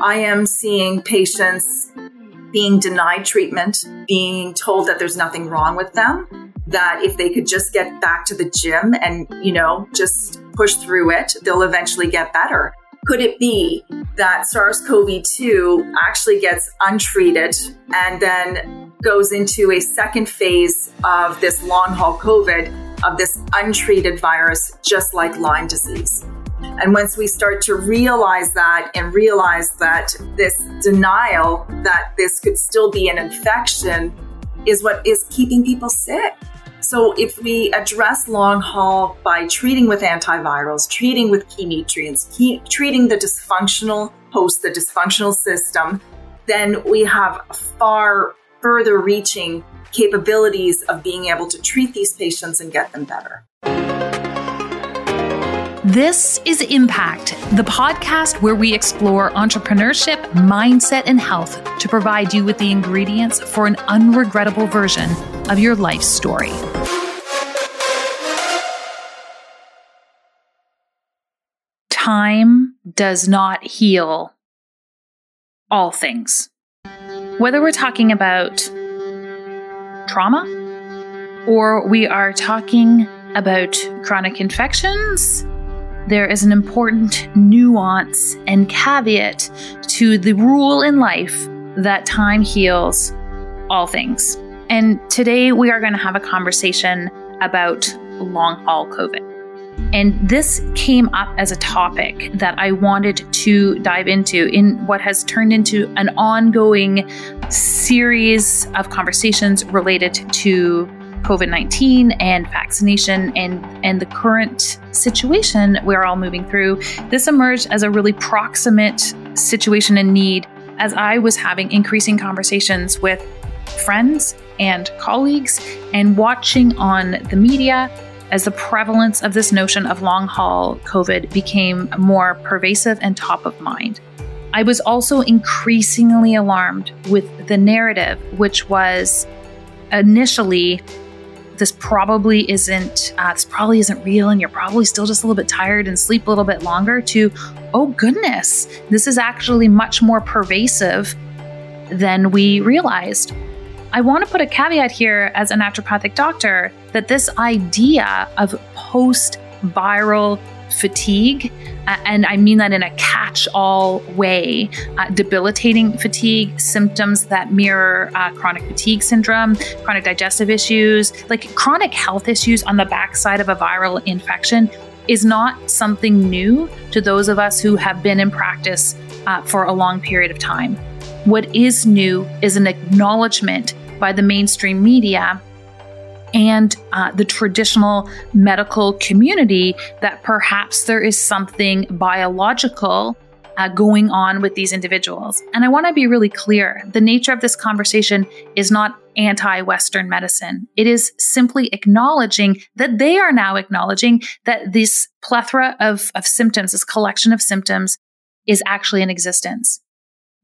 I am seeing patients being denied treatment, being told that there's nothing wrong with them, that if they could just get back to the gym and, you know, just push through it, they'll eventually get better. Could it be that SARS CoV 2 actually gets untreated and then goes into a second phase of this long haul COVID, of this untreated virus, just like Lyme disease? And once we start to realize that and realize that this denial that this could still be an infection is what is keeping people sick. So if we address long haul by treating with antivirals, treating with key nutrients, key, treating the dysfunctional host, the dysfunctional system, then we have far further reaching capabilities of being able to treat these patients and get them better. This is Impact, the podcast where we explore entrepreneurship, mindset, and health to provide you with the ingredients for an unregrettable version of your life story. Time does not heal all things. Whether we're talking about trauma or we are talking about chronic infections there is an important nuance and caveat to the rule in life that time heals all things. And today we are going to have a conversation about long haul COVID. And this came up as a topic that I wanted to dive into in what has turned into an ongoing series of conversations related to COVID 19 and vaccination and, and the current situation we're all moving through, this emerged as a really proximate situation and need as I was having increasing conversations with friends and colleagues and watching on the media as the prevalence of this notion of long haul COVID became more pervasive and top of mind. I was also increasingly alarmed with the narrative, which was initially this probably isn't uh, this probably isn't real and you're probably still just a little bit tired and sleep a little bit longer to oh goodness this is actually much more pervasive than we realized. I want to put a caveat here as a naturopathic doctor that this idea of post viral fatigue, uh, and I mean that in a catch all way, uh, debilitating fatigue, symptoms that mirror uh, chronic fatigue syndrome, chronic digestive issues, like chronic health issues on the backside of a viral infection. Is not something new to those of us who have been in practice uh, for a long period of time. What is new is an acknowledgement by the mainstream media and uh, the traditional medical community that perhaps there is something biological uh, going on with these individuals. And I want to be really clear the nature of this conversation is not anti Western medicine. It is simply acknowledging that they are now acknowledging that this plethora of, of symptoms, this collection of symptoms, is actually in existence.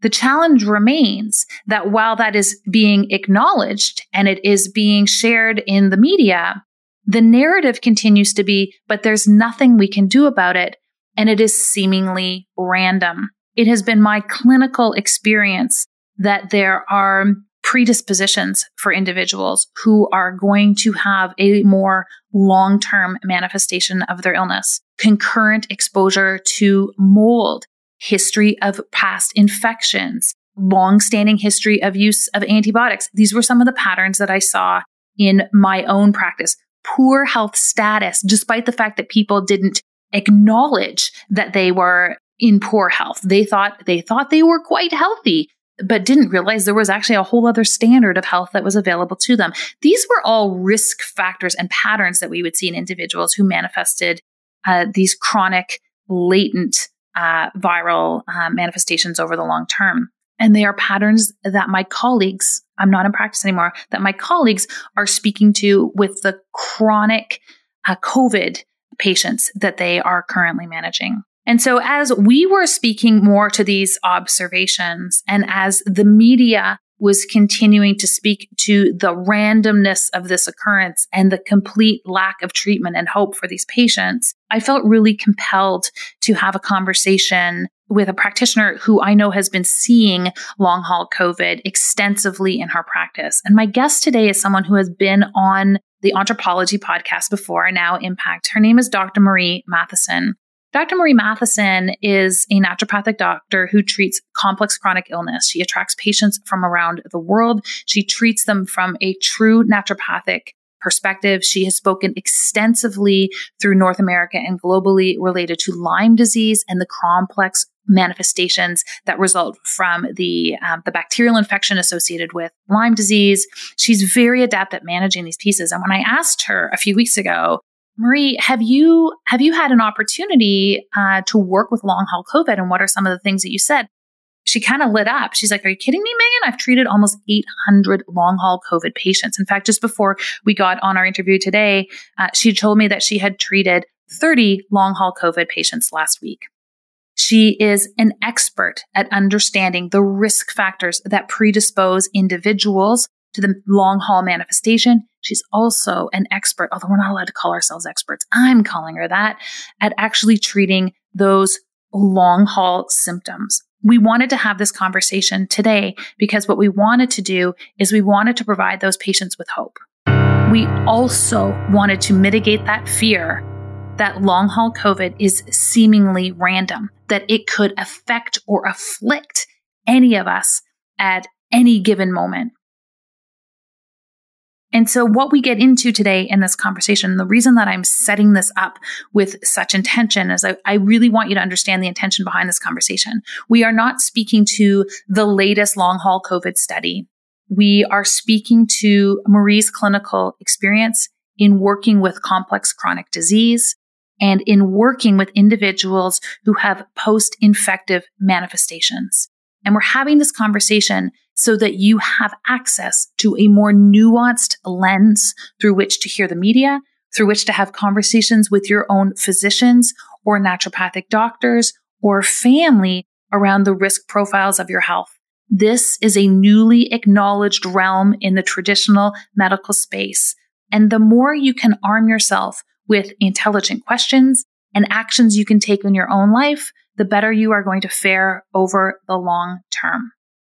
The challenge remains that while that is being acknowledged and it is being shared in the media, the narrative continues to be, but there's nothing we can do about it. And it is seemingly random. It has been my clinical experience that there are predispositions for individuals who are going to have a more long term manifestation of their illness. Concurrent exposure to mold, history of past infections, long-standing history of use of antibiotics. These were some of the patterns that I saw in my own practice. Poor health status, despite the fact that people didn't acknowledge that they were in poor health. They thought they thought they were quite healthy, but didn't realize there was actually a whole other standard of health that was available to them. These were all risk factors and patterns that we would see in individuals who manifested uh, these chronic, latent uh, viral uh, manifestations over the long term. And they are patterns that my colleagues, I'm not in practice anymore, that my colleagues are speaking to with the chronic uh, COVID patients that they are currently managing. And so, as we were speaking more to these observations, and as the media was continuing to speak to the randomness of this occurrence and the complete lack of treatment and hope for these patients, I felt really compelled to have a conversation with a practitioner who I know has been seeing long haul COVID extensively in her practice. And my guest today is someone who has been on the Anthropology podcast before, now Impact. Her name is Dr. Marie Matheson. Dr. Marie Matheson is a naturopathic doctor who treats complex chronic illness. She attracts patients from around the world. She treats them from a true naturopathic perspective. She has spoken extensively through North America and globally related to Lyme disease and the complex manifestations that result from the um, the bacterial infection associated with Lyme disease. She's very adept at managing these pieces. And when I asked her a few weeks ago Marie, have you have you had an opportunity uh, to work with long haul COVID, and what are some of the things that you said? She kind of lit up. She's like, "Are you kidding me, Megan? I've treated almost 800 long haul COVID patients. In fact, just before we got on our interview today, uh, she told me that she had treated 30 long haul COVID patients last week." She is an expert at understanding the risk factors that predispose individuals to the long haul manifestation. She's also an expert, although we're not allowed to call ourselves experts. I'm calling her that at actually treating those long haul symptoms. We wanted to have this conversation today because what we wanted to do is we wanted to provide those patients with hope. We also wanted to mitigate that fear that long haul COVID is seemingly random, that it could affect or afflict any of us at any given moment. And so, what we get into today in this conversation, the reason that I'm setting this up with such intention is I, I, really want you to understand the intention behind this conversation. We are not speaking to the latest long haul COVID study. We are speaking to Marie's clinical experience in working with complex chronic disease and in working with individuals who have post infective manifestations. And we're having this conversation so that you have access to a more nuanced lens through which to hear the media, through which to have conversations with your own physicians or naturopathic doctors or family around the risk profiles of your health. This is a newly acknowledged realm in the traditional medical space. And the more you can arm yourself with intelligent questions and actions you can take in your own life, the better you are going to fare over the long term.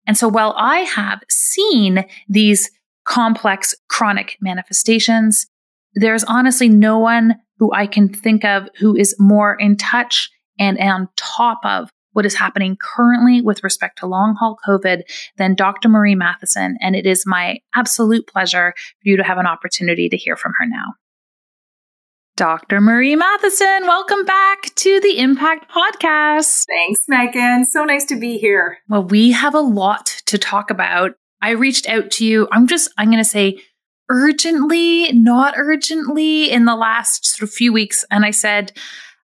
And so while I have seen these complex chronic manifestations, there's honestly no one who I can think of who is more in touch and on top of what is happening currently with respect to long haul COVID than Dr. Marie Matheson. And it is my absolute pleasure for you to have an opportunity to hear from her now. Dr. Marie Matheson, welcome back to the Impact Podcast. Thanks, Megan. So nice to be here. Well, we have a lot to talk about. I reached out to you. I'm just, I'm going to say urgently, not urgently in the last sort of few weeks. And I said,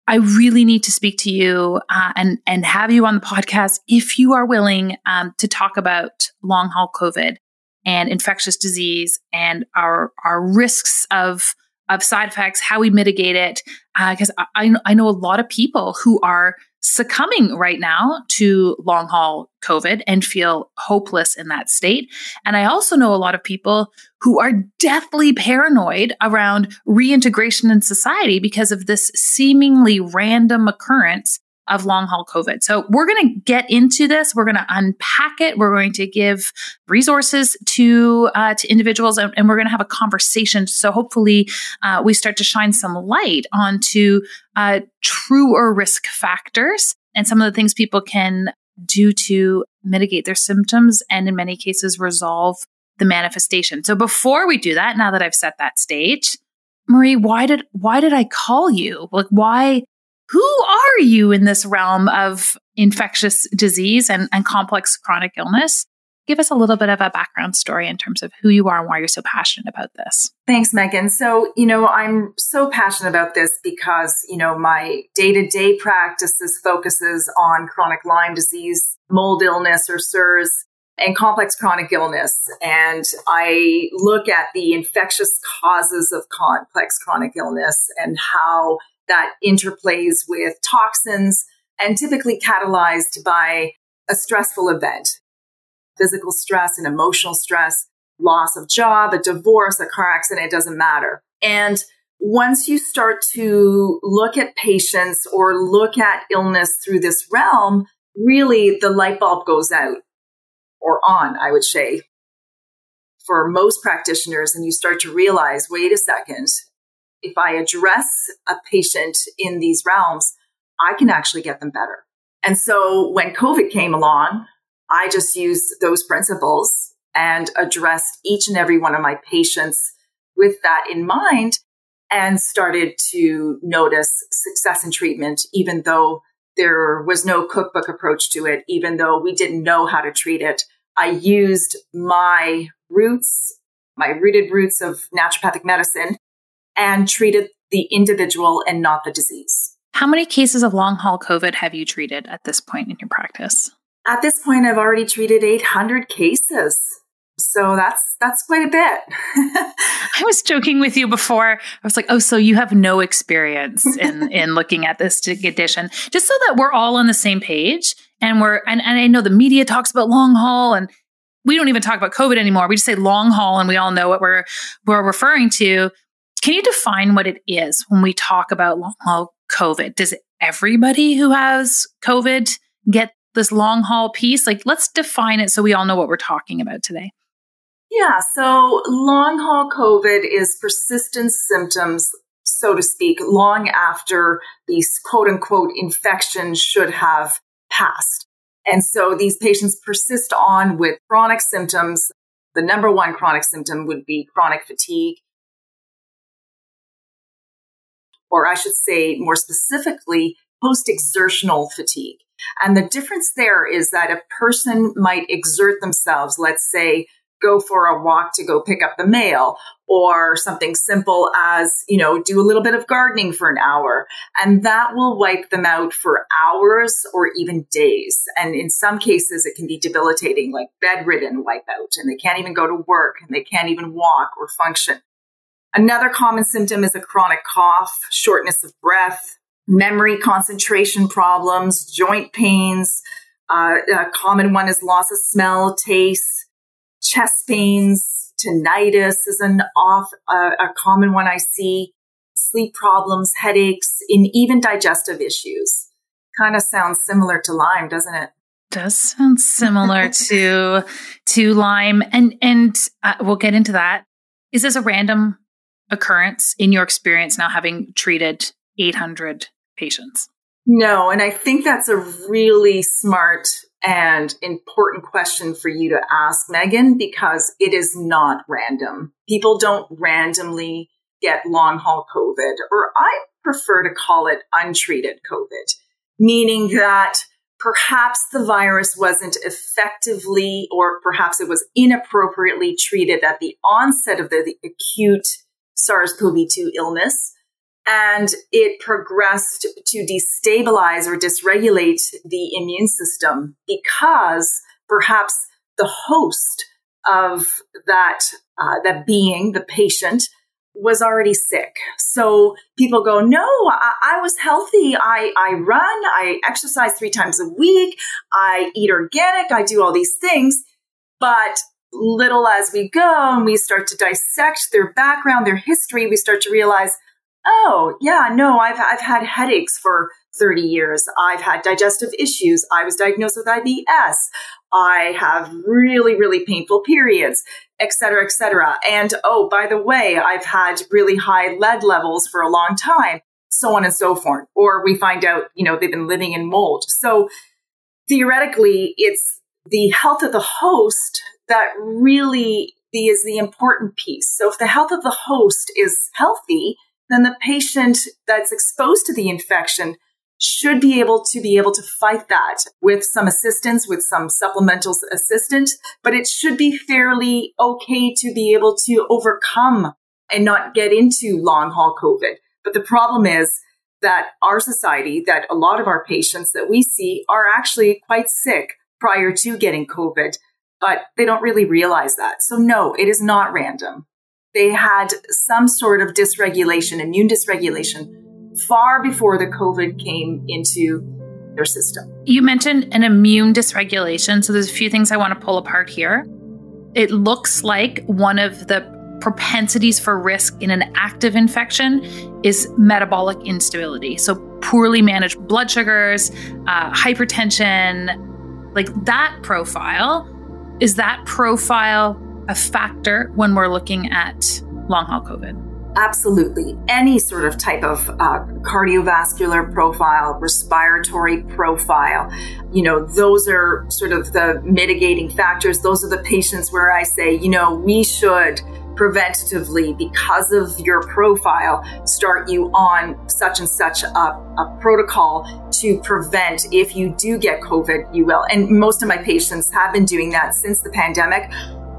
I really need to speak to you uh, and and have you on the podcast if you are willing um, to talk about long haul COVID and infectious disease and our our risks of of side effects, how we mitigate it. Because uh, I, I know a lot of people who are succumbing right now to long haul COVID and feel hopeless in that state. And I also know a lot of people who are deathly paranoid around reintegration in society because of this seemingly random occurrence of long haul COVID. So we're going to get into this. We're going to unpack it. We're going to give resources to uh, to individuals, and, and, we're going to have a conversation. So hopefully, uh, we start to shine some light onto uh, truer risk factors and some of the things people can do to mitigate their symptoms, and in many cases, resolve the manifestation. So before we do that, now that I've set that stage. Marie, why did why did I call you? Like why who are you in this realm of infectious disease and, and complex chronic illness? Give us a little bit of a background story in terms of who you are and why you're so passionate about this. Thanks, Megan. So, you know, I'm so passionate about this because, you know, my day to day practices focuses on chronic Lyme disease, mold illness or CIRS, and complex chronic illness. And I look at the infectious causes of complex chronic illness and how that interplays with toxins and typically catalyzed by a stressful event. physical stress and emotional stress, loss of job, a divorce, a car accident, it doesn't matter. And once you start to look at patients or look at illness through this realm, really the light bulb goes out or on, I would say, for most practitioners. And you start to realize wait a second, if I address a patient in these realms, I can actually get them better. And so when COVID came along, I just used those principles and addressed each and every one of my patients with that in mind and started to notice success in treatment, even though there was no cookbook approach to it, even though we didn't know how to treat it. I used my roots, my rooted roots of naturopathic medicine and treated the individual and not the disease. How many cases of long haul COVID have you treated at this point in your practice? At this point, I've already treated 800 cases. So that's that's quite a bit. I was joking with you before. I was like, "Oh, so you have no experience in in looking at this edition." Just so that we're all on the same page and we're and, and I know the media talks about long haul and we don't even talk about COVID anymore. We just say long haul and we all know what we're we're referring to. Can you define what it is when we talk about long haul COVID? Does everybody who has COVID get this long haul piece? Like let's define it so we all know what we're talking about today. Yeah, so long haul COVID is persistent symptoms, so to speak, long after the quote unquote infection should have passed. And so these patients persist on with chronic symptoms. The number one chronic symptom would be chronic fatigue. Or I should say more specifically, post exertional fatigue. And the difference there is that a person might exert themselves, let's say go for a walk to go pick up the mail or something simple as, you know, do a little bit of gardening for an hour. And that will wipe them out for hours or even days. And in some cases, it can be debilitating, like bedridden wipeout, and they can't even go to work and they can't even walk or function. Another common symptom is a chronic cough, shortness of breath, memory concentration problems, joint pains. Uh, a common one is loss of smell, taste, chest pains, tinnitus is an off uh, a common one I see. Sleep problems, headaches, and even digestive issues. Kind of sounds similar to Lyme, doesn't it? Does sound similar to to Lyme, and and uh, we'll get into that. Is this a random occurrence in your experience now, having treated 800 patients? No, and I think that's a really smart and important question for you to ask, Megan, because it is not random. People don't randomly get long haul COVID, or I prefer to call it untreated COVID, meaning that perhaps the virus wasn't effectively or perhaps it was inappropriately treated at the onset of the, the acute SARS CoV 2 illness and it progressed to destabilize or dysregulate the immune system because perhaps the host of that uh, that being the patient was already sick. So people go no I, I was healthy. I, I run. I exercise three times a week. I eat organic. I do all these things. But little as we go and we start to dissect their background their history we start to realize oh, yeah, no, I've, I've had headaches for 30 years. I've had digestive issues. I was diagnosed with IBS. I have really, really painful periods, et cetera, et cetera. And oh, by the way, I've had really high lead levels for a long time, so on and so forth. Or we find out, you know, they've been living in mold. So theoretically, it's the health of the host that really is the important piece. So if the health of the host is healthy, then the patient that's exposed to the infection should be able to be able to fight that with some assistance, with some supplemental assistance, but it should be fairly okay to be able to overcome and not get into long haul COVID. But the problem is that our society, that a lot of our patients that we see are actually quite sick prior to getting COVID, but they don't really realize that. So no, it is not random they had some sort of dysregulation, immune dysregulation, far before the COVID came into their system. You mentioned an immune dysregulation. So there's a few things I want to pull apart here. It looks like one of the propensities for risk in an active infection is metabolic instability. So poorly managed blood sugars, uh, hypertension, like that profile. Is that profile a factor when we're looking at long haul COVID? Absolutely. Any sort of type of uh, cardiovascular profile, respiratory profile, you know, those are sort of the mitigating factors. Those are the patients where I say, you know, we should preventatively, because of your profile, start you on such and such a, a, protocol to prevent if you do get COVID, you will. And most of my patients have been doing that since the pandemic.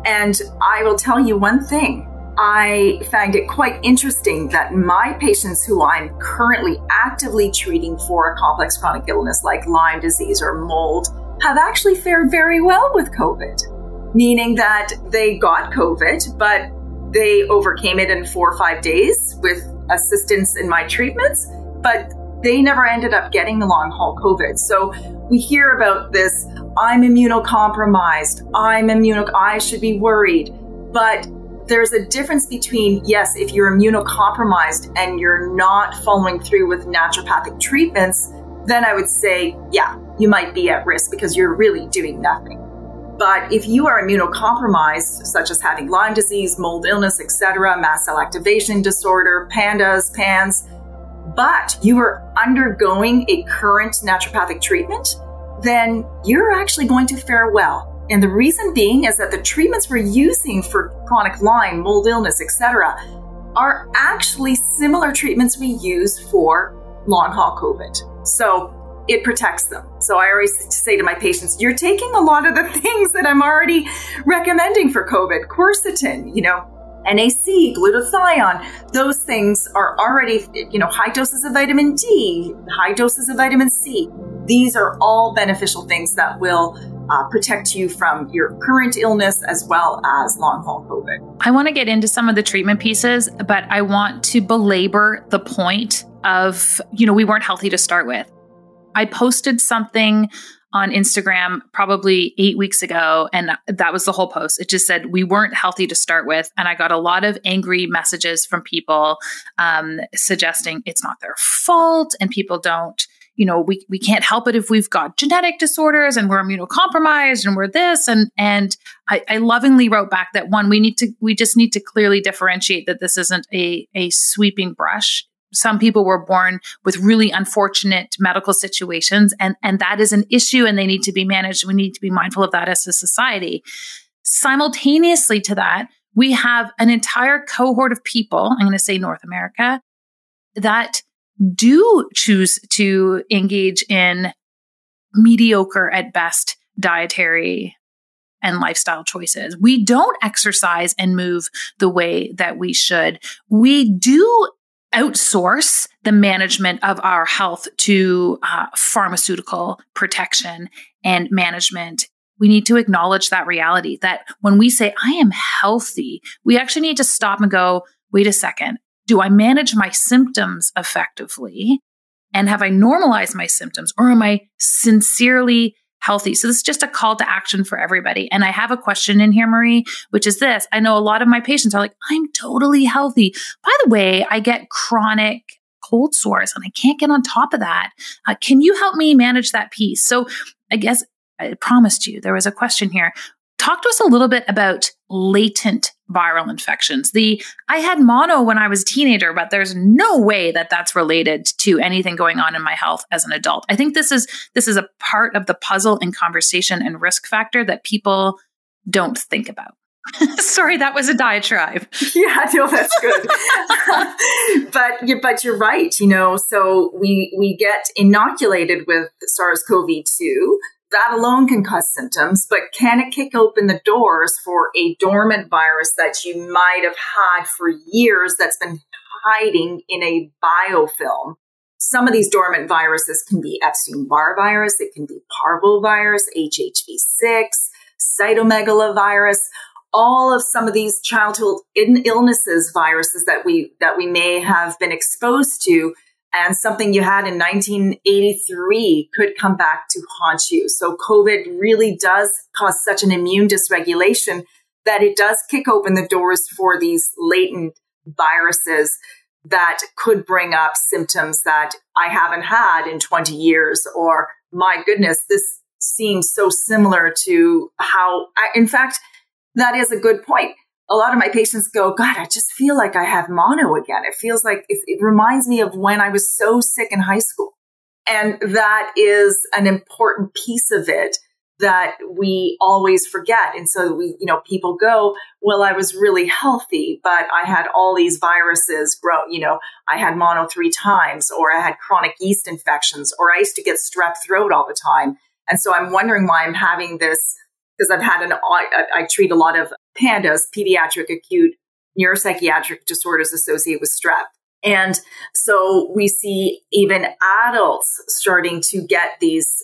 And I will tell you one thing I find it quite interesting that my patients who I'm currently actively treating for a complex chronic illness like Lyme disease or mold have actually fared very well with COVID, meaning that they got COVID, but they overcame it in four or five days with assistance in my treatments, but they never ended up getting the long haul COVID. So we hear about this I'm immunocompromised, I'm immuno, I should be worried. But there's a difference between, yes, if you're immunocompromised and you're not following through with naturopathic treatments, then I would say, yeah, you might be at risk because you're really doing nothing. But if you are immunocompromised, such as having Lyme disease, mold illness, etc., mast cell activation disorder, PANDAS, PANS, but you are undergoing a current naturopathic treatment, then you're actually going to fare well. And the reason being is that the treatments we're using for chronic Lyme, mold illness, etc., are actually similar treatments we use for long haul COVID. So it protects them. So I always say to my patients, you're taking a lot of the things that I'm already recommending for COVID. Quercetin, you know, NAC, glutathione, those things are already, you know, high doses of vitamin D, high doses of vitamin C. These are all beneficial things that will uh, protect you from your current illness as well as long haul COVID. I want to get into some of the treatment pieces, but I want to belabor the point of, you know, we weren't healthy to start with. I posted something on Instagram probably eight weeks ago, and that was the whole post. It just said we weren't healthy to start with, and I got a lot of angry messages from people um, suggesting it's not their fault, and people don't you know, we, we can't help it if we've got genetic disorders and we're immunocompromised and we're this. And, and I, I lovingly wrote back that one, we need to, we just need to clearly differentiate that this isn't a, a sweeping brush. Some people were born with really unfortunate medical situations and, and that is an issue and they need to be managed. We need to be mindful of that as a society. Simultaneously to that, we have an entire cohort of people, I'm going to say North America, that do choose to engage in mediocre at best dietary and lifestyle choices. We don't exercise and move the way that we should. We do outsource the management of our health to uh, pharmaceutical protection and management. We need to acknowledge that reality that when we say, I am healthy, we actually need to stop and go, wait a second do I manage my symptoms effectively? And have I normalized my symptoms or am I sincerely healthy? So this is just a call to action for everybody. And I have a question in here, Marie, which is this. I know a lot of my patients are like, I'm totally healthy. By the way, I get chronic cold sores and I can't get on top of that. Uh, can you help me manage that piece? So I guess I promised you there was a question here. Talk to us a little bit about latent viral infections. The I had mono when I was a teenager, but there's no way that that's related to anything going on in my health as an adult. I think this is this is a part of the puzzle and conversation and risk factor that people don't think about. Sorry, that was a diatribe. Yeah, no, that's good. but you, but you're right. You know, so we we get inoculated with SARS-CoV-2 that alone can cause symptoms, but can it kick open the doors for a dormant virus that you might have had for years that's been hiding in a biofilm? Some of these dormant viruses can be Epstein Barr virus, it can be parvovirus, HHV6, cytomegalovirus, all of some of these childhood illnesses viruses that we that we may have been exposed to and something you had in 1983 could come back to haunt you. So COVID really does cause such an immune dysregulation that it does kick open the doors for these latent viruses that could bring up symptoms that I haven't had in 20 years or my goodness, this seems so similar to how I, in fact, that is a good point a lot of my patients go, God, I just feel like I have mono again. It feels like it, it, reminds me of when I was so sick in high school. And that is an important piece of it that we always forget. And so we, you know, people go, well, I was really healthy, but I had all these viruses grow, you know, I had mono three times, or I had chronic yeast infections, or I used to get strep throat all the time. And so I'm wondering why I'm having this because I've had an, I, I treat a lot of PANDAS, pediatric acute neuropsychiatric disorders associated with strep. And so we see even adults starting to get these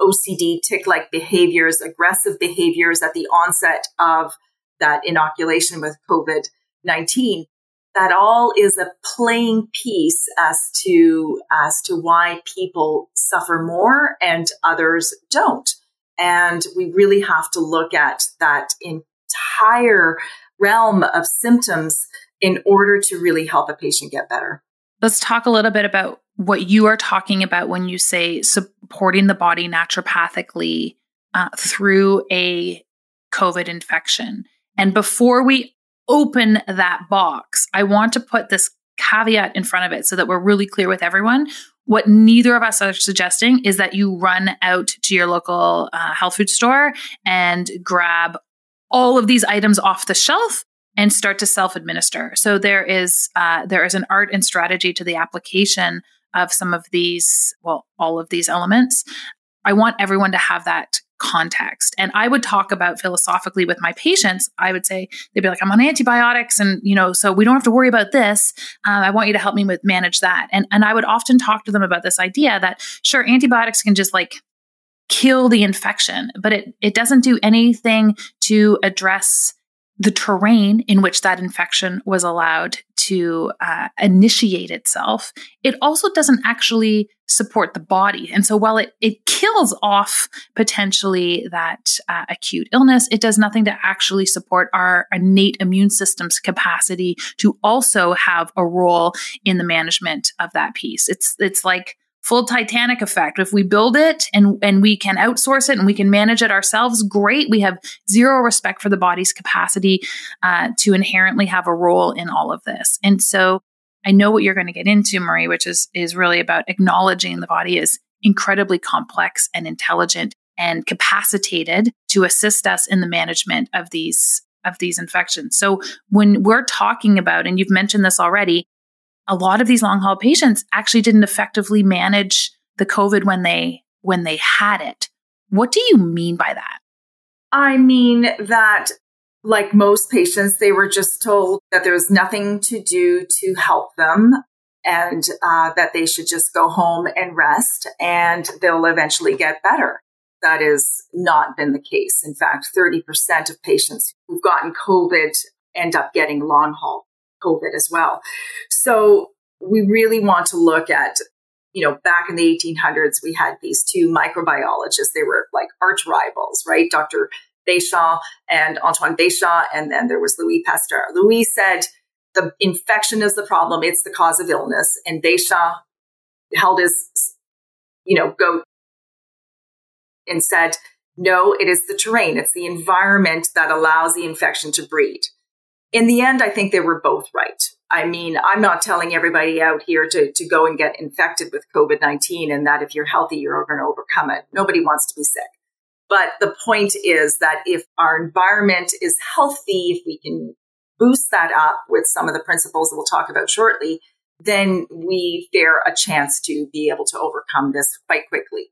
OCD tic like behaviors, aggressive behaviors at the onset of that inoculation with COVID 19. That all is a playing piece as to, as to why people suffer more and others don't. And we really have to look at that entire realm of symptoms in order to really help a patient get better. Let's talk a little bit about what you are talking about when you say supporting the body naturopathically uh, through a COVID infection. And before we open that box, I want to put this caveat in front of it so that we're really clear with everyone. What neither of us are suggesting is that you run out to your local uh, health food store and grab all of these items off the shelf and start to self administer. So there is uh, there is an art and strategy to the application of some of these, well, all of these elements. I want everyone to have that context. And I would talk about philosophically with my patients. I would say, they'd be like, I'm on antibiotics. And, you know, so we don't have to worry about this. Um, I want you to help me with manage that. And, and I would often talk to them about this idea that sure, antibiotics can just like kill the infection, but it, it doesn't do anything to address the terrain in which that infection was allowed to uh, initiate itself, it also doesn't actually support the body. And so while it, it kills off potentially that uh, acute illness, it does nothing to actually support our innate immune system's capacity to also have a role in the management of that piece. It's, it's like, full Titanic effect. If we build it and, and we can outsource it and we can manage it ourselves, great. We have zero respect for the body's capacity uh, to inherently have a role in all of this. And so I know what you're going to get into, Marie, which is, is really about acknowledging the body is incredibly complex and intelligent and capacitated to assist us in the management of these of these infections. So when we're talking about and you've mentioned this already, a lot of these long haul patients actually didn't effectively manage the COVID when they when they had it. What do you mean by that? I mean that like most patients, they were just told that there was nothing to do to help them and uh, that they should just go home and rest and they'll eventually get better. That has not been the case. In fact, 30% of patients who've gotten COVID end up getting long haul COVID as well. So we really want to look at, you know, back in the 1800s, we had these two microbiologists. They were like arch rivals, right? Dr. Béchamp and Antoine Béchamp. And then there was Louis Pasteur. Louis said, the infection is the problem. It's the cause of illness. And Béchamp held his, you know, goat and said, no, it is the terrain. It's the environment that allows the infection to breed in the end, I think they were both right. I mean, I'm not telling everybody out here to, to go and get infected with COVID 19 and that if you're healthy, you're going to overcome it. Nobody wants to be sick. But the point is that if our environment is healthy, if we can boost that up with some of the principles that we'll talk about shortly, then we bear a chance to be able to overcome this quite quickly.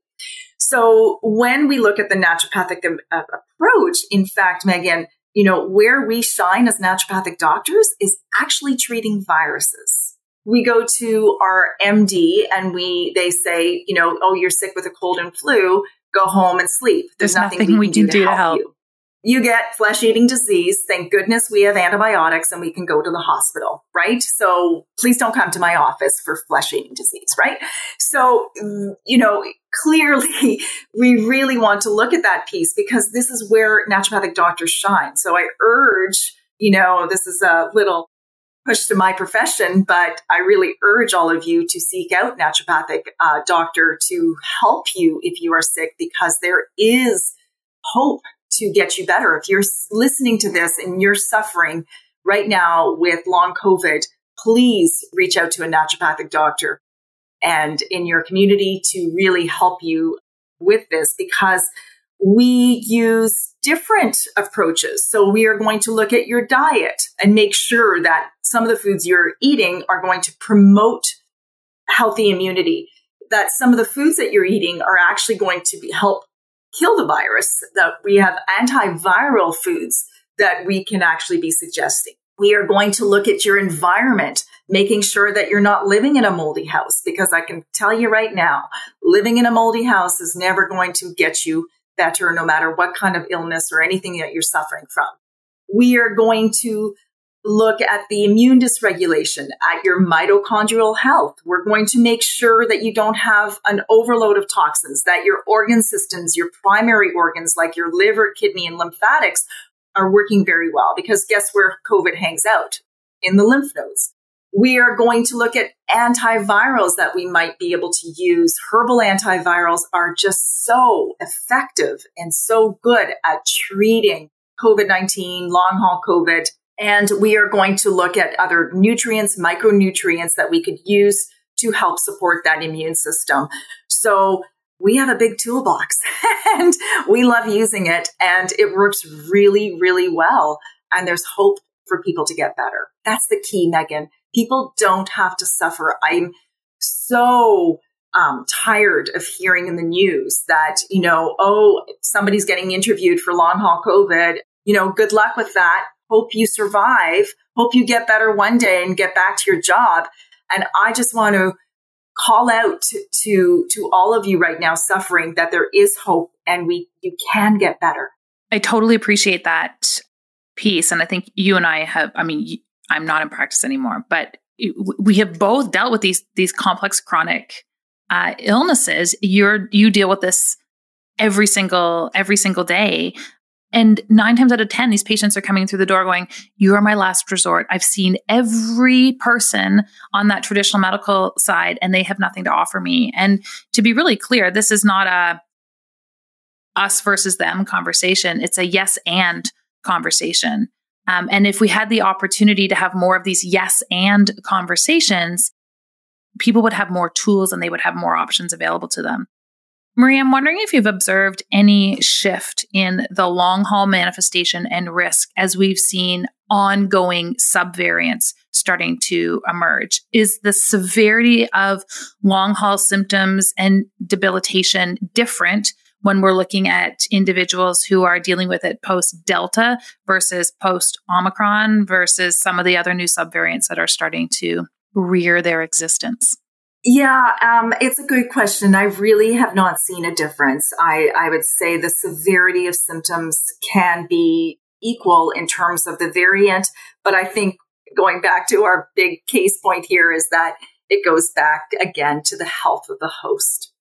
So when we look at the naturopathic uh, approach, in fact, Megan, you know, where we shine as naturopathic doctors is actually treating viruses. We go to our MD and we, they say, you know, oh, you're sick with a cold and flu, go home and sleep. There's, There's nothing, nothing, we can, do, to, help, help, you. You get flesh eating disease. Thank goodness we have antibiotics and we can go to the hospital, right? So please don't come to my office for flesh eating disease, right? So, you know, clearly we really want to look at that piece because this is where naturopathic doctors shine. So I urge, you know, this is a little push to my profession, but I really urge all of you to seek out naturopathic uh, doctor to help you if you are sick because there is hope to get you better. If you're listening to this and you're suffering right now with long COVID, please reach out to a naturopathic doctor and in your community to really help you with this because we use different approaches. So we are going to look at your diet and make sure that some of the foods you're eating are going to promote healthy immunity. That some of the foods that you're eating are actually going to be, help kill the virus. That we have antiviral foods that we can actually be suggesting. We are going to look at your environment, making sure that you're not living in a moldy house, because I can tell you right now, living in a moldy house is never going to get you better no matter what kind of illness or anything that you're suffering from. We are going to look at the immune dysregulation, at your mitochondrial health. We're going to make sure that you don't have an overload of toxins, that your organ systems, your primary organs like your liver, kidney, and lymphatics are working very well because guess where COVID hangs out? In the lymph nodes. We are going to look at antivirals that we might be able to use. Herbal antivirals are just so effective and so good at treating COVID 19, long haul COVID. And we are going to look at other nutrients, micronutrients that we could use to help support that immune system. So we have a big toolbox and we love using it and it works really, really well. And there's hope for people to get better. That's the key, Megan. People don't have to suffer. I'm so um, tired of hearing in the news that, you know, oh, somebody's getting interviewed for long haul COVID. You know, good luck with that. Hope you survive. Hope you get better one day and get back to your job. And I just want to call out to, to, all of you right now suffering that there is hope and we you can get better. I totally appreciate that piece and I think you and I have I mean I'm not in practice anymore, but we have both dealt with these these complex chronic uh, illnesses. You're you deal with this every single every single day. And nine times out of 10, these patients are coming through the door going, You are my last resort. I've seen every person on that traditional medical side, and they have nothing to offer me. And to be really clear, this is not a us versus them conversation. It's a yes and conversation. Um, and if we had the opportunity to have more of these yes and conversations, people would have more tools and they would have more options available to them. Marie, I'm wondering if you've observed any shift in the long haul manifestation and risk as we've seen ongoing subvariants starting to emerge. Is the severity of long haul symptoms and debilitation different when we're looking at individuals who are dealing with it post Delta versus post Omicron versus some of the other new subvariants that are starting to rear their existence? Yeah, um, it's a good question. I really have not seen a difference. I, I would say the severity of symptoms can be equal in terms of the variant, but I think going back to our big case point here is that it goes back again to the health of the host.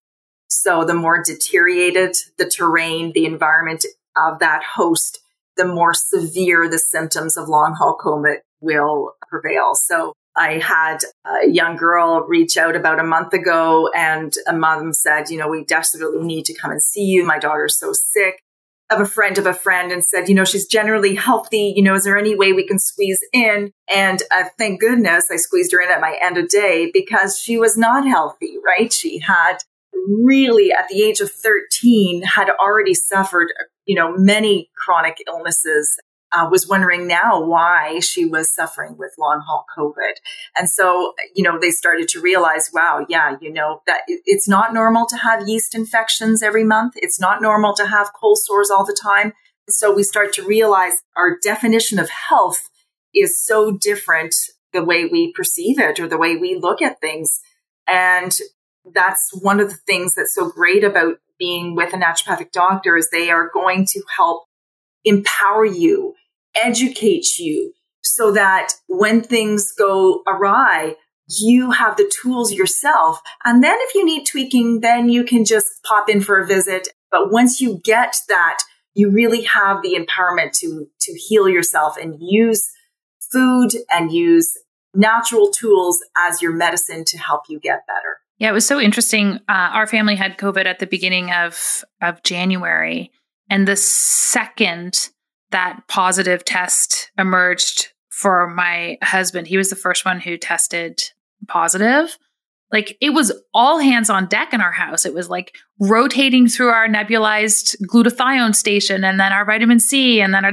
So the more deteriorated the terrain, the environment of that host, the more severe the symptoms of long haul COVID will prevail. So I had a young girl reach out about a month ago and a mom said, you know, we desperately need to come and see you. My daughter's so sick of a friend of a friend and said, you know, she's generally healthy. You know, is there any way we can squeeze in? And uh, thank goodness I squeezed her in at my end of day because she was not healthy, right? She had really at the age of 13 had already suffered, you know, many chronic illnesses. Uh, was wondering now why she was suffering with long haul COVID. And so, you know, they started to realize, wow, yeah, you know, that it's not normal to have yeast infections every month. It's not normal to have cold sores all the time. So we start to realize our definition of health is so different the way we perceive it or the way we look at things. And that's one of the things that's so great about being with a naturopathic doctor is they are going to help empower you, educate you so that when things go awry, you have the tools yourself. And then if you need tweaking, then you can just pop in for a visit. But once you get that, you really have the empowerment to, to heal yourself and use food and use natural tools as your medicine to help you get better. Yeah, it was so interesting. Uh, our family had COVID at the beginning of of January, and the second that positive test emerged for my husband, he was the first one who tested positive like it was all hands on deck in our house. It was like rotating through our nebulized glutathione station and then our vitamin C and then our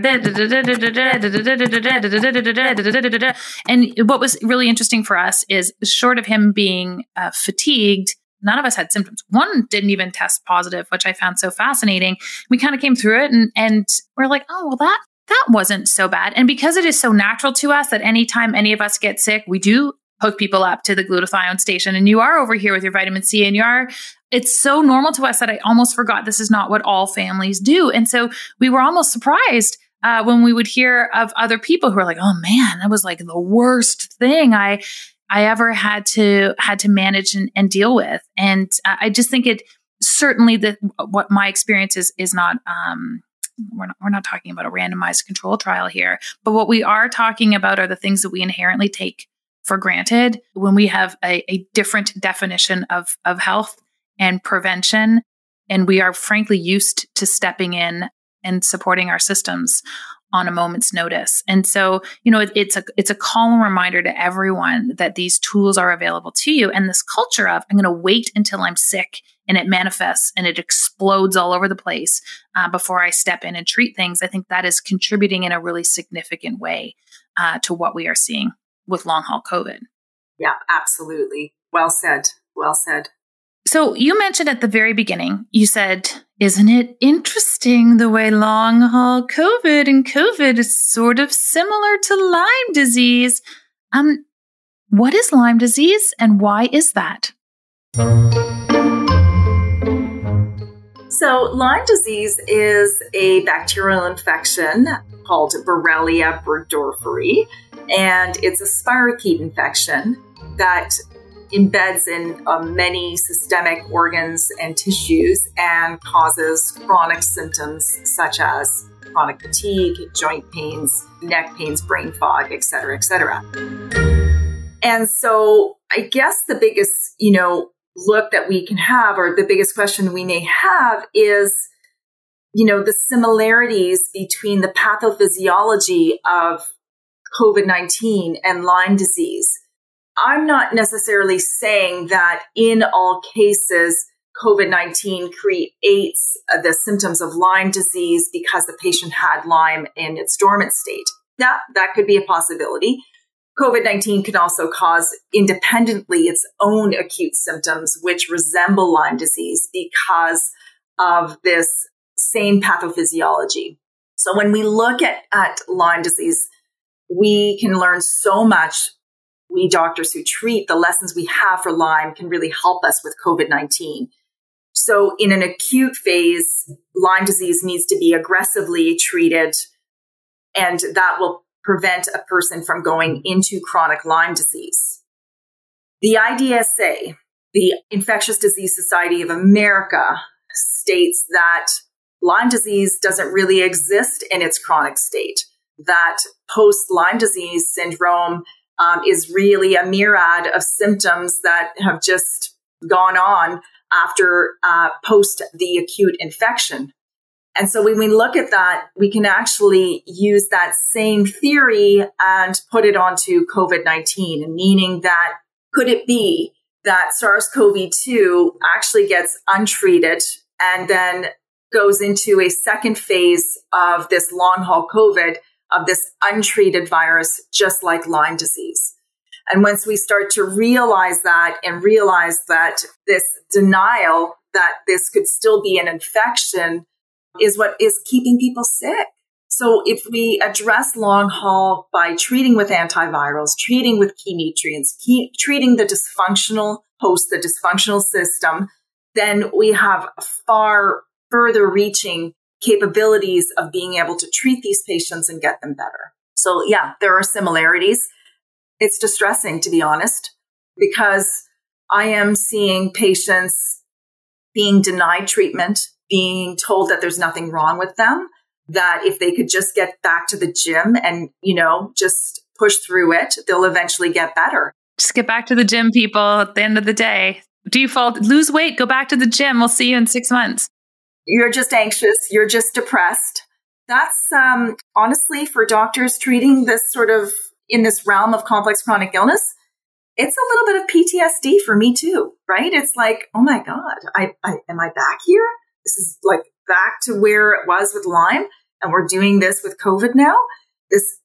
and what was really interesting for us is short of him being uh, fatigued, none of us had symptoms. One didn't even test positive, which I found so fascinating. We kind of came through it and and we're like, oh well that that wasn't so bad. And because it is so natural to us that anytime any of us get sick, we do hook people up to the glutathione station and you are over here with your vitamin C and you are it's so normal to us that I almost forgot this is not what all families do. And so we were almost surprised uh, when we would hear of other people who are like, "Oh man, that was like the worst thing I I ever had to had to manage and, and deal with." And I just think it certainly that what my experience is is not um, we're not, we're not talking about a randomized control trial here, but what we are talking about are the things that we inherently take for granted when we have a, a different definition of, of health and prevention. And we are frankly used to stepping in and supporting our systems on a moment's notice. And so, you know, it, it's a it's a calm reminder to everyone that these tools are available to you. And this culture of I'm going to wait until I'm sick and it manifests and it explodes all over the place uh, before I step in and treat things. I think that is contributing in a really significant way uh, to what we are seeing with long haul COVID. Yeah, absolutely. Well said. Well said. So you mentioned at the very beginning, you said, isn't it interesting the way long haul COVID and COVID is sort of similar to Lyme disease? Um, what is Lyme disease and why is that? So, Lyme disease is a bacterial infection called Borrelia burgdorferi and it's a spirochete infection that embeds in uh, many systemic organs and tissues and causes chronic symptoms such as chronic fatigue, joint pains, neck pains, brain fog, etc., etc. And so I guess the biggest, you know, look that we can have or the biggest question we may have is you know the similarities between the pathophysiology of COVID 19 and Lyme disease. I'm not necessarily saying that in all cases, COVID 19 creates uh, the symptoms of Lyme disease because the patient had Lyme in its dormant state. That, that could be a possibility. COVID 19 can also cause independently its own acute symptoms, which resemble Lyme disease because of this same pathophysiology. So when we look at, at Lyme disease, we can learn so much. We doctors who treat the lessons we have for Lyme can really help us with COVID 19. So, in an acute phase, Lyme disease needs to be aggressively treated, and that will prevent a person from going into chronic Lyme disease. The IDSA, the Infectious Disease Society of America, states that Lyme disease doesn't really exist in its chronic state that post Lyme disease syndrome um, is really a myriad of symptoms that have just gone on after uh, post the acute infection. And so when we look at that, we can actually use that same theory and put it onto COVID 19, meaning that could it be that SARS CoV 2 actually gets untreated and then goes into a second phase of this long haul COVID of this untreated virus, just like Lyme disease. And once we start to realize that and realize that this denial that this could still be an infection is what is keeping people sick. So if we address long haul by treating with antivirals, treating with key nutrients, treating the dysfunctional host, the dysfunctional system, then we have far further reaching capabilities of being able to treat these patients and get them better. So yeah, there are similarities. It's distressing to be honest, because I am seeing patients being denied treatment, being told that there's nothing wrong with them, that if they could just get back to the gym and, you know, just push through it, they'll eventually get better. Just get back to the gym, people, at the end of the day. Default, lose weight, go back to the gym. We'll see you in six months. You're just anxious, you're just depressed. That's um, honestly for doctors treating this sort of in this realm of complex chronic illness, it's a little bit of PTSD for me too, right? It's like, oh my God, I, I am I back here? This is like back to where it was with Lyme, and we're doing this with COVID now. This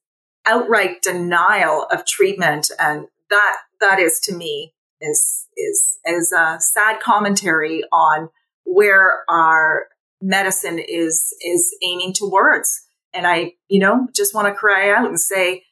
outright denial of treatment, and that that is to me is is is a sad commentary on where our medicine is is aiming towards. And I, you know, just want to cry out and say,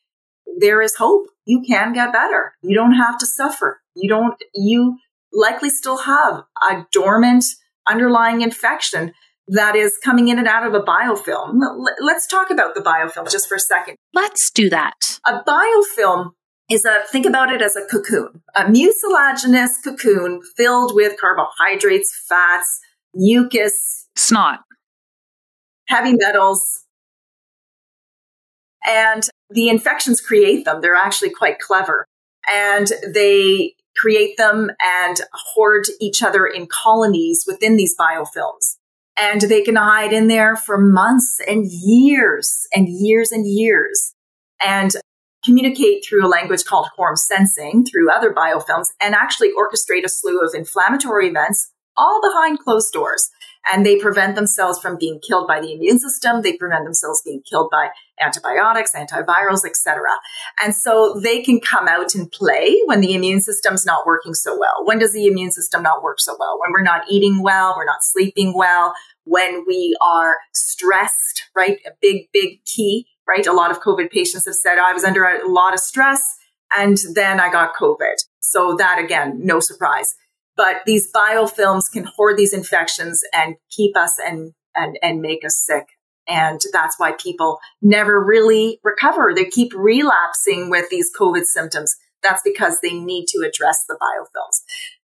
there is hope. You can get better. You don't have to suffer. You don't, you likely still have a dormant underlying infection that is coming in and out of a biofilm. Let's talk about the biofilm just for a second. Let's do that. A biofilm is a, think about it as a cocoon, a mucilaginous cocoon filled with carbohydrates, fats, mucus, snot, heavy metals. And the infections create them. They're actually quite clever. And they create them and hoard each other in colonies within these biofilms. And they can hide in there for months and years and years and years and communicate through a language called quorum sensing through other biofilms and actually orchestrate a slew of inflammatory events all behind closed doors and they prevent themselves from being killed by the immune system. They prevent themselves being killed by antibiotics, antivirals, etc. And so they can come out and play when the immune system's not working so well. When does the immune system not work so well? When we're not eating well, we're not sleeping well, when we are stressed, right? A big, big key, right? A lot of COVID patients have said, I was under a lot of stress and then I got COVID. So that again, no surprise. But these biofilms can hoard these infections and keep us and, and, and make us sick. And that's why people never really recover. They keep relapsing with these COVID symptoms. That's because they need to address the biofilms.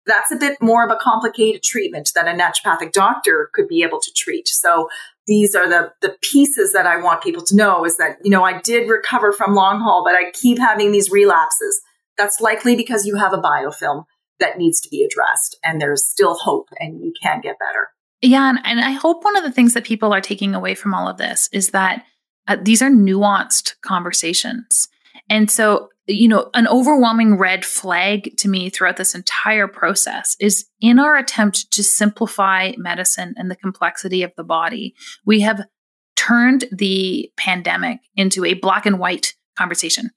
That's a bit more of a complicated treatment that a naturopathic doctor could be able to treat. So these are the, the pieces that I want people to know is that, you know, I did recover from long haul, but I keep having these relapses. That's likely because you have a biofilm that needs to be addressed and there's still hope and you can get better. Yeah. And, and I hope one of the things that people are taking away from all of this is that uh, these are nuanced conversations. And so, you know, an overwhelming red flag to me throughout this entire process is in our attempt to simplify medicine and the complexity of the body, we have turned the pandemic into a black and white conversation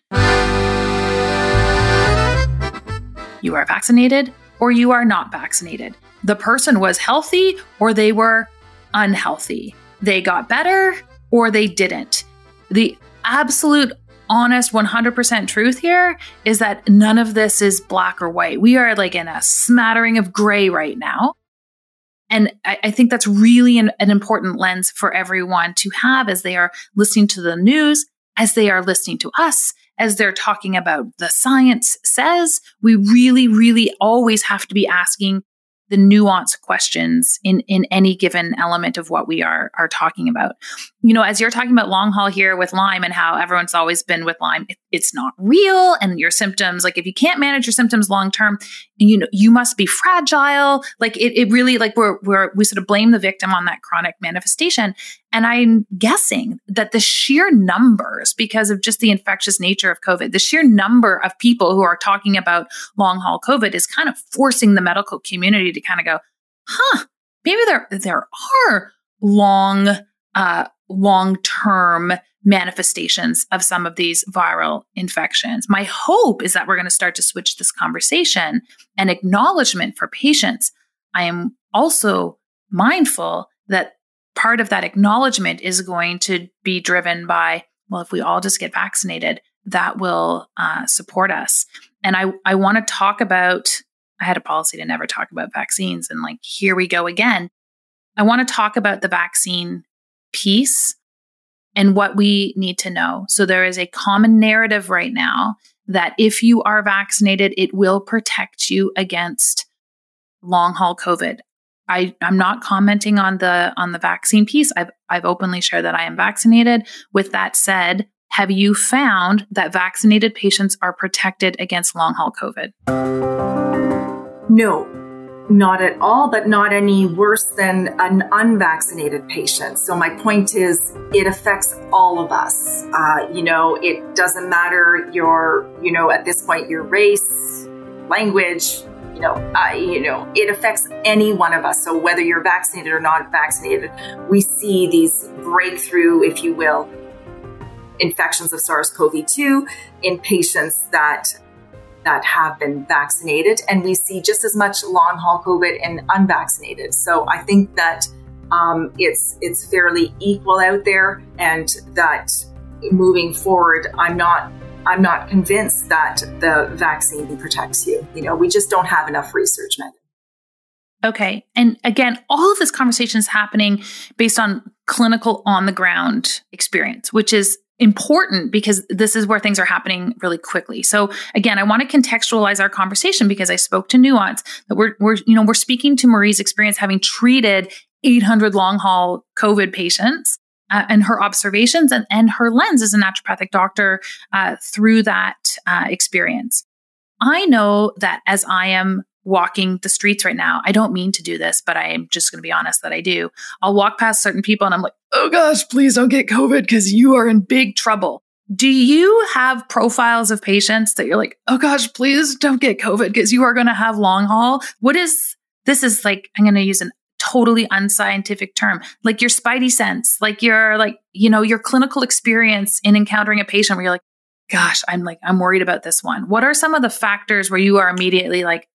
you are vaccinated or you are not vaccinated. The person was healthy or they were unhealthy. They got better or they didn't. The absolute honest 100% truth here is that none of this is black or white. We are like in a smattering of gray right now. And I, I think that's really an, an important lens for everyone to have as they are listening to the news, as they are listening to us, as they're talking about the science says, we really, really always have to be asking the nuanced questions in in any given element of what we are are talking about. You know, as you're talking about long haul here with Lyme and how everyone's always been with Lyme, it, it's not real, and your symptoms, like if you can't manage your symptoms long term, you know, you must be fragile. Like it, it really like we're we're we sort of blame the victim on that chronic manifestation. And I'm guessing that the sheer numbers, because of just the infectious nature of COVID, the sheer number of people who are talking about long haul COVID is kind of forcing the medical community to kind of go, huh, maybe there, there are long, uh, long term manifestations of some of these viral infections. My hope is that we're going to start to switch this conversation and acknowledgement for patients. I am also mindful that part of that acknowledgement is going to be driven by, well, if we all just get vaccinated, that will uh, support us. And I, I want to talk about, I had a policy to never talk about vaccines. And like, here we go again. I want to talk about the vaccine piece and what we need to know. So there is a common narrative right now that if you are vaccinated, it will protect you against long haul COVID. I, I'm not commenting on the on the vaccine piece. I've I've openly shared that I am vaccinated. With that said, have you found that vaccinated patients are protected against long haul COVID? No, not at all, but not any worse than an unvaccinated patient. So, my point is, it affects all of us. Uh, you know, it doesn't matter your, you know, at this point, your race, language, you know, uh, you know, it affects any one of us. So, whether you're vaccinated or not vaccinated, we see these breakthrough, if you will, infections of SARS-CoV-2 in patients that that have been vaccinated, and we see just as much long haul COVID in unvaccinated. So I think that um, it's it's fairly equal out there, and that moving forward, I'm not I'm not convinced that the vaccine protects you. You know, we just don't have enough research, Megan. Okay. And again, all of this conversation is happening based on clinical on the ground experience, which is important because this is where things are happening really quickly. So again, I want to contextualize our conversation because I spoke to nuance that we're, we're, you know, we're speaking to Marie's experience having treated 800 long haul COVID patients uh, and her observations and, and her lens as a naturopathic doctor uh, through that uh, experience. I know that as I am walking the streets right now. I don't mean to do this, but I am just going to be honest that I do. I'll walk past certain people and I'm like, oh gosh, please don't get COVID because you are in big trouble. Do you have profiles of patients that you're like, oh gosh, please don't get COVID because you are going to have long haul? What is this? Is like, I'm going to use an totally unscientific term, like your spidey sense, like your, like, you know, your clinical experience in encountering a patient where you're like, gosh, I'm like, I'm worried about this one. What are some of the factors where you are immediately like,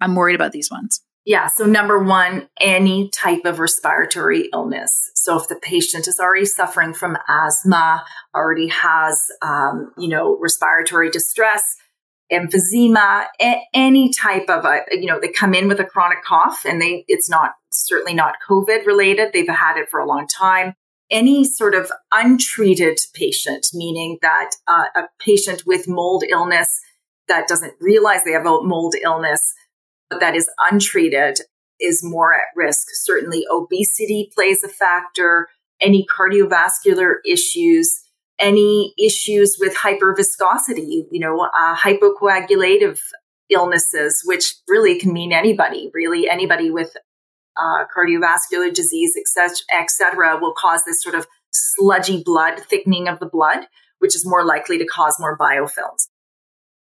I'm worried about these ones? Yeah. So, number one, any type of respiratory illness. So, if the patient is already suffering from asthma, already has, um, you know, respiratory distress, emphysema, a- any type of a, you know, they come in with a chronic cough and they, it's not, certainly not COVID related. They've had it for a long time. Any sort of untreated patient, meaning that uh, a patient with mold illness that doesn't realize they have a mold illness that is untreated is more at risk. Certainly, obesity plays a factor, any cardiovascular issues, any issues with hyperviscosity, you know, uh, hypocoagulative illnesses, which really can mean anybody, really anybody with uh, cardiovascular disease, et cetera, will cause this sort of sludgy blood, thickening of the blood, which is more likely to cause more biofilms.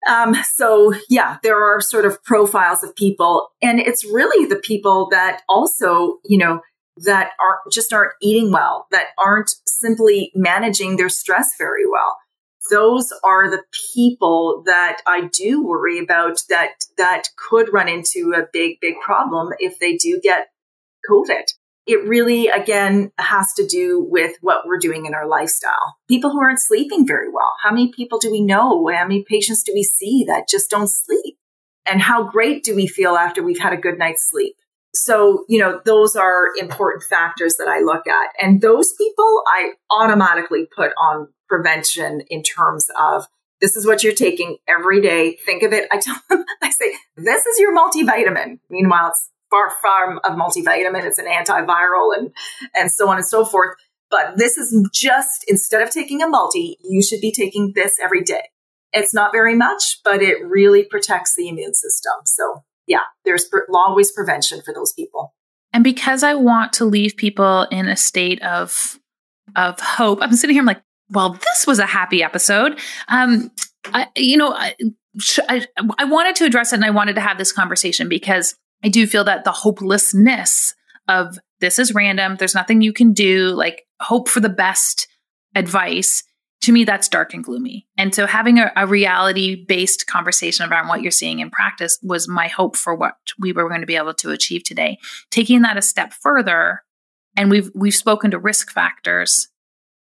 Um, so yeah, there are sort of profiles of people and it's really the people that also, you know, that aren't just aren't eating well, that aren't simply managing their stress very well. Those are the people that I do worry about that that could run into a big, big problem if they do get COVID it really, again, has to do with what we're doing in our lifestyle. People who aren't sleeping very well. How many people do we know? How many patients do we see that just don't sleep? And how great do we feel after we've had a good night's sleep? So, you know, those are important factors that I look at. And those people I automatically put on prevention in terms of this is what you're taking every day. Think of it. I tell them, I say, this is your multivitamin. Meanwhile, it's far from a multivitamin. It's an antiviral and, and so on and so forth. But this is just, instead of taking a multi, you should be taking this every day. It's not very much, but it really protects the immune system. So yeah, there's always prevention for those people. And because I want to leave people in a state of of hope, I'm sitting here. I'm like, well, this was a happy episode. Um, I, you know, I, I, I wanted to address it, and I wanted to have this conversation because I do feel that the hopelessness of this is random, there's nothing you can do, like hope for the best advice. To me, that's dark and gloomy. And so, having a, a reality based conversation around what you're seeing in practice was my hope for what we were going to be able to achieve today. Taking that a step further, and we've we've spoken to risk factors.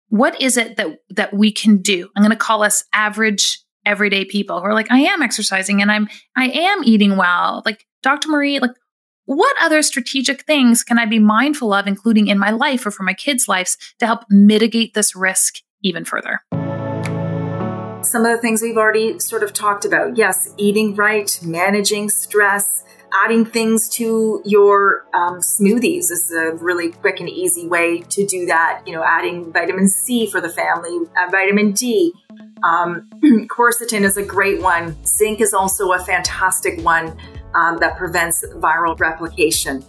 What is it that that we can do? I'm going to call us average everyday people who are like, I am exercising and I'm I am eating well. Like Dr. Marie, like, what other strategic things can I be mindful of, including in my life or for my kids' lives, to help mitigate this risk even further? Some of the things we've already sort of talked about. Yes, eating right, managing stress, adding things to your um, smoothies is a really quick and easy way to do that. You know, adding vitamin C for the family, uh, vitamin D. Um, quercetin is a great one. Zinc is also a fantastic one um, that prevents viral replication.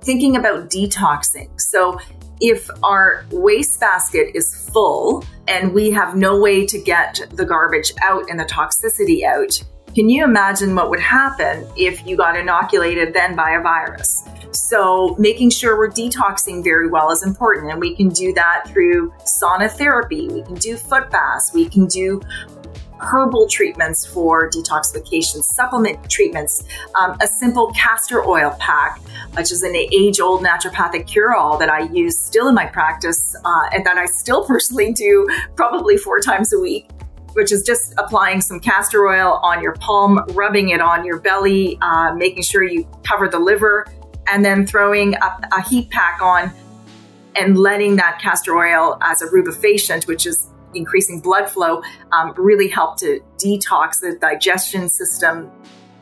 Thinking about detoxing. So, if our wastebasket is full and we have no way to get the garbage out and the toxicity out, can you imagine what would happen if you got inoculated then by a virus? So, making sure we're detoxing very well is important. And we can do that through sauna therapy, we can do foot baths, we can do herbal treatments for detoxification, supplement treatments, um, a simple castor oil pack, which is an age old naturopathic cure all that I use still in my practice uh, and that I still personally do probably four times a week. Which is just applying some castor oil on your palm, rubbing it on your belly, uh, making sure you cover the liver, and then throwing a, a heat pack on and letting that castor oil as a rubefacient, which is increasing blood flow, um, really help to detox the digestion system,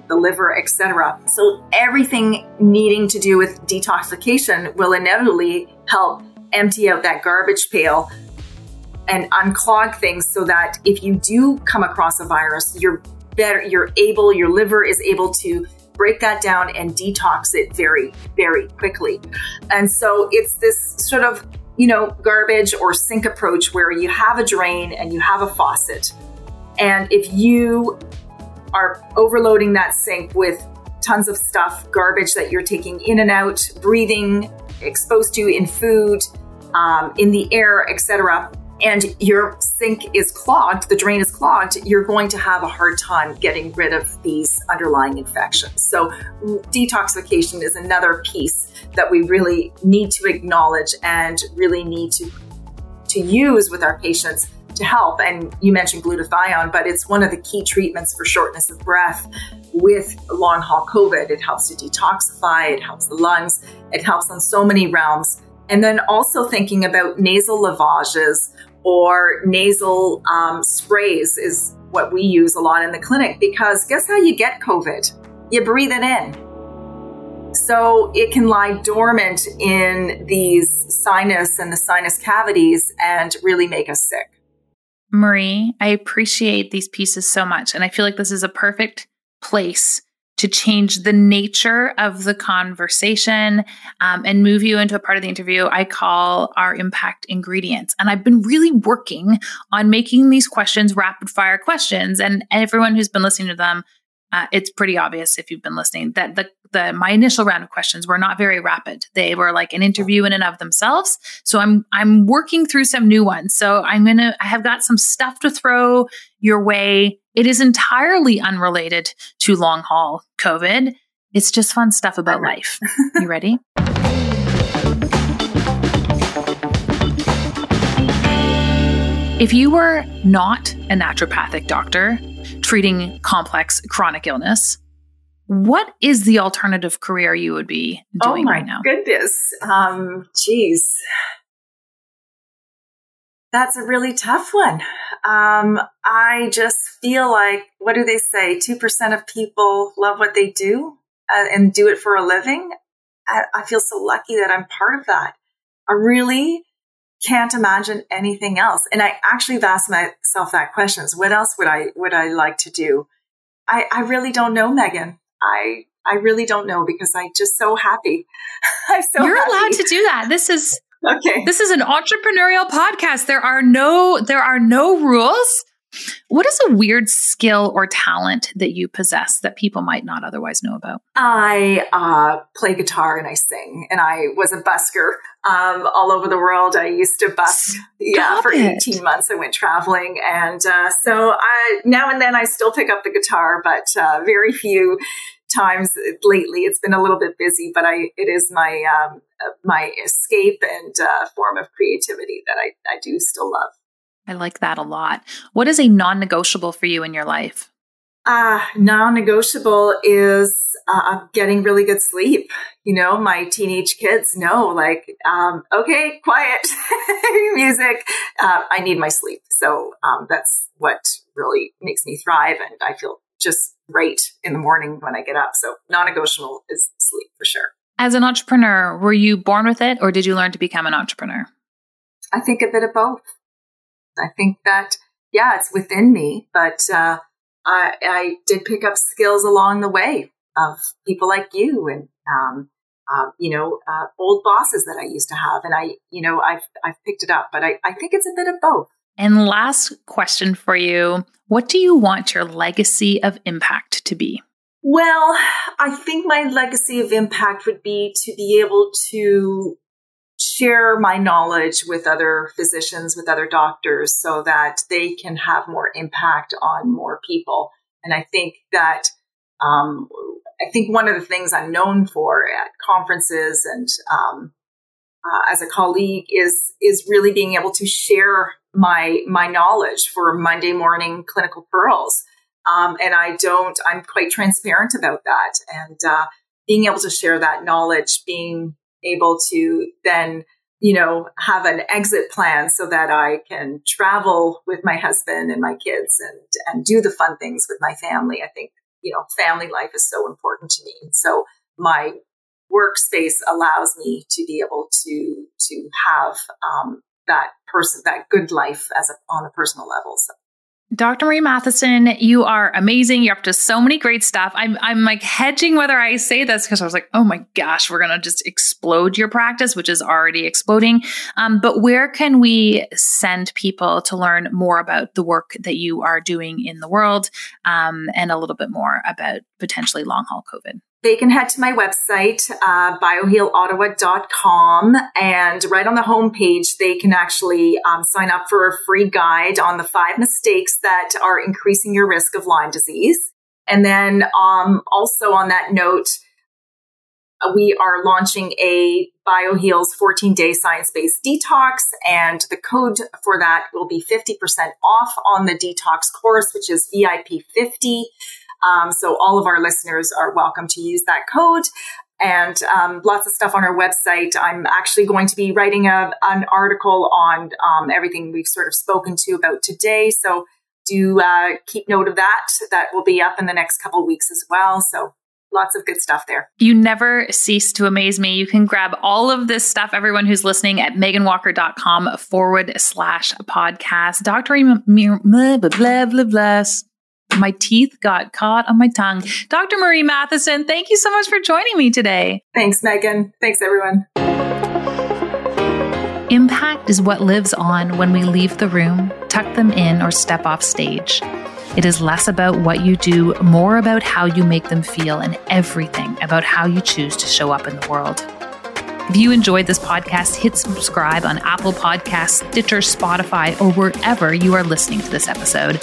the liver, etc. So everything needing to do with detoxification will inevitably help empty out that garbage pail and unclog things so that if you do come across a virus, you're better, you're able, your liver is able to break that down and detox it very, very quickly. And so it's this sort of you know, garbage or sink approach where you have a drain and you have a faucet. And if you are overloading that sink with tons of stuff, garbage that you're taking in and out, breathing, exposed to in food, um, in the air, etc., and your sink is clogged, the drain is clogged, you're going to have a hard time getting rid of these underlying infections. So, detoxification is another piece that we really need to acknowledge and really need to to use with our patients to help. And you mentioned glutathione, but it's one of the key treatments for shortness of breath with long haul COVID. It helps to detoxify, it helps the lungs, it helps on so many realms. And then also thinking about nasal lavages or nasal um, sprays is what we use a lot in the clinic because guess how you get COVID? You breathe it in. So it can lie dormant in these sinus and the sinus cavities and really make us sick. Marie, I appreciate these pieces so much. And I feel like this is a perfect place to change the nature of the conversation um, and move you into a part of the interview I call our impact ingredients. And I've been really working on making these questions rapid fire questions. And everyone who's been listening to them, uh, it's pretty obvious if you've been listening that the, the my initial round of questions were not very rapid. They were like an interview in and of themselves. So I'm I'm working through some new ones. So I'm gonna I have got some stuff to throw your way it is entirely unrelated to long haul COVID. It's just fun stuff about life. You ready? if you were not a naturopathic doctor treating complex chronic illness, what is the alternative career you would be doing oh right now? Oh, goodness. Um, geez. That's a really tough one. Um, I just feel like, what do they say? 2% of people love what they do uh, and do it for a living. I, I feel so lucky that I'm part of that. I really can't imagine anything else. And I actually have asked myself that question: is what else would I, would I like to do? I, I really don't know, Megan. I, I really don't know because I'm just so happy. I'm so You're happy. allowed to do that. This is Okay. This is an entrepreneurial podcast. There are no there are no rules. What is a weird skill or talent that you possess that people might not otherwise know about? I uh, play guitar and I sing, and I was a busker um, all over the world. I used to busk, Stop yeah, for it. eighteen months. I went traveling, and uh, so I now and then I still pick up the guitar, but uh, very few times lately. It's been a little bit busy, but I it is my um, my escape and uh, form of creativity that I, I do still love. I like that a lot. What is a non-negotiable for you in your life? Uh, non-negotiable is uh, getting really good sleep. You know, my teenage kids know, like, um, okay, quiet, music. Uh, I need my sleep. So um, that's what really makes me thrive. And I feel just great in the morning when I get up. So non negotiable is sleep for sure. As an entrepreneur, were you born with it or did you learn to become an entrepreneur? I think a bit of both. I think that, yeah, it's within me, but uh, I, I, did pick up skills along the way of people like you and, um, uh, you know, uh, old bosses that I used to have. And I, you know, I've, I've picked it up, but I, I think it's a bit of both. And last question for you What do you want your legacy of impact to be? Well, I think my legacy of impact would be to be able to share my knowledge with other physicians, with other doctors, so that they can have more impact on more people. And I think that, um, I think one of the things I'm known for at conferences and um, uh, as a colleague is is really being able to share my my knowledge for Monday morning clinical pearls. Um, and I don't. I'm quite transparent about that, and uh, being able to share that knowledge, being able to then you know have an exit plan so that I can travel with my husband and my kids and and do the fun things with my family. I think you know family life is so important to me. So my workspace allows me to be able to to have um, that person that good life as a, on a personal level. So. Dr. Marie Matheson, you are amazing. You're up to so many great stuff. I'm I'm like hedging whether I say this because I was like, oh my gosh, we're gonna just explode your practice, which is already exploding. Um, but where can we send people to learn more about the work that you are doing in the world um, and a little bit more about potentially long haul COVID? They can head to my website, uh, biohealottawa.com, and right on the homepage, they can actually um, sign up for a free guide on the five mistakes that are increasing your risk of Lyme disease. And then um, also on that note, we are launching a BioHeal's 14 day science based detox, and the code for that will be 50% off on the detox course, which is VIP 50. Um, so all of our listeners are welcome to use that code and um, lots of stuff on our website. I'm actually going to be writing a, an article on um, everything we've sort of spoken to about today. So do uh, keep note of that. That will be up in the next couple weeks as well. So lots of good stuff there. You never cease to amaze me. You can grab all of this stuff, everyone who's listening, at meganwalker.com forward slash podcast. Dr. Blah, blah, blah, blah, my teeth got caught on my tongue. Dr. Marie Matheson, thank you so much for joining me today. Thanks, Megan. Thanks, everyone. Impact is what lives on when we leave the room, tuck them in, or step off stage. It is less about what you do, more about how you make them feel, and everything about how you choose to show up in the world. If you enjoyed this podcast, hit subscribe on Apple Podcasts, Stitcher, Spotify, or wherever you are listening to this episode.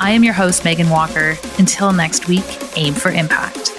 I am your host, Megan Walker. Until next week, aim for impact.